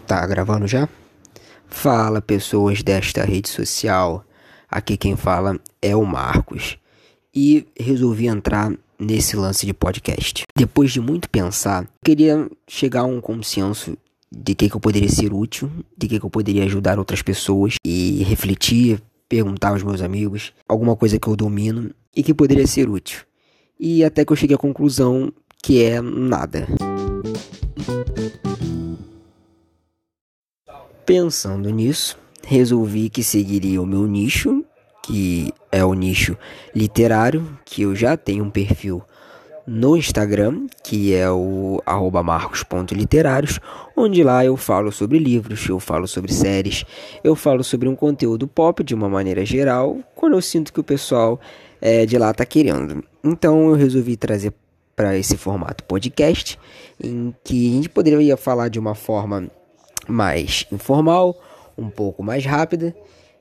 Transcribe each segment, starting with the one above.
Tá gravando já? Fala pessoas desta rede social. Aqui quem fala é o Marcos. E resolvi entrar nesse lance de podcast. Depois de muito pensar, queria chegar a um consenso de que, que eu poderia ser útil, de que, que eu poderia ajudar outras pessoas e refletir, perguntar aos meus amigos alguma coisa que eu domino e que poderia ser útil. E até que eu cheguei à conclusão que é nada. Pensando nisso, resolvi que seguiria o meu nicho, que é o nicho literário, que eu já tenho um perfil no Instagram, que é o marcos.literários, onde lá eu falo sobre livros, eu falo sobre séries, eu falo sobre um conteúdo pop de uma maneira geral, quando eu sinto que o pessoal é, de lá está querendo. Então eu resolvi trazer para esse formato podcast, em que a gente poderia falar de uma forma mais informal, um pouco mais rápida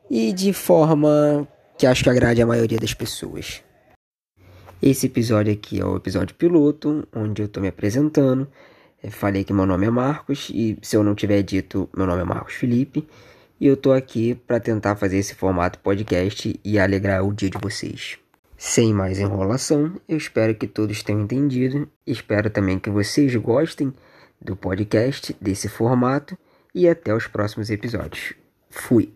e de forma que acho que agrade a maioria das pessoas. Esse episódio aqui é o episódio piloto, onde eu estou me apresentando. Eu é, falei que meu nome é Marcos e se eu não tiver dito, meu nome é Marcos Felipe. E eu tô aqui para tentar fazer esse formato podcast e alegrar o dia de vocês. Sem mais enrolação, eu espero que todos tenham entendido. Espero também que vocês gostem do podcast, desse formato e até os próximos episódios. Fui!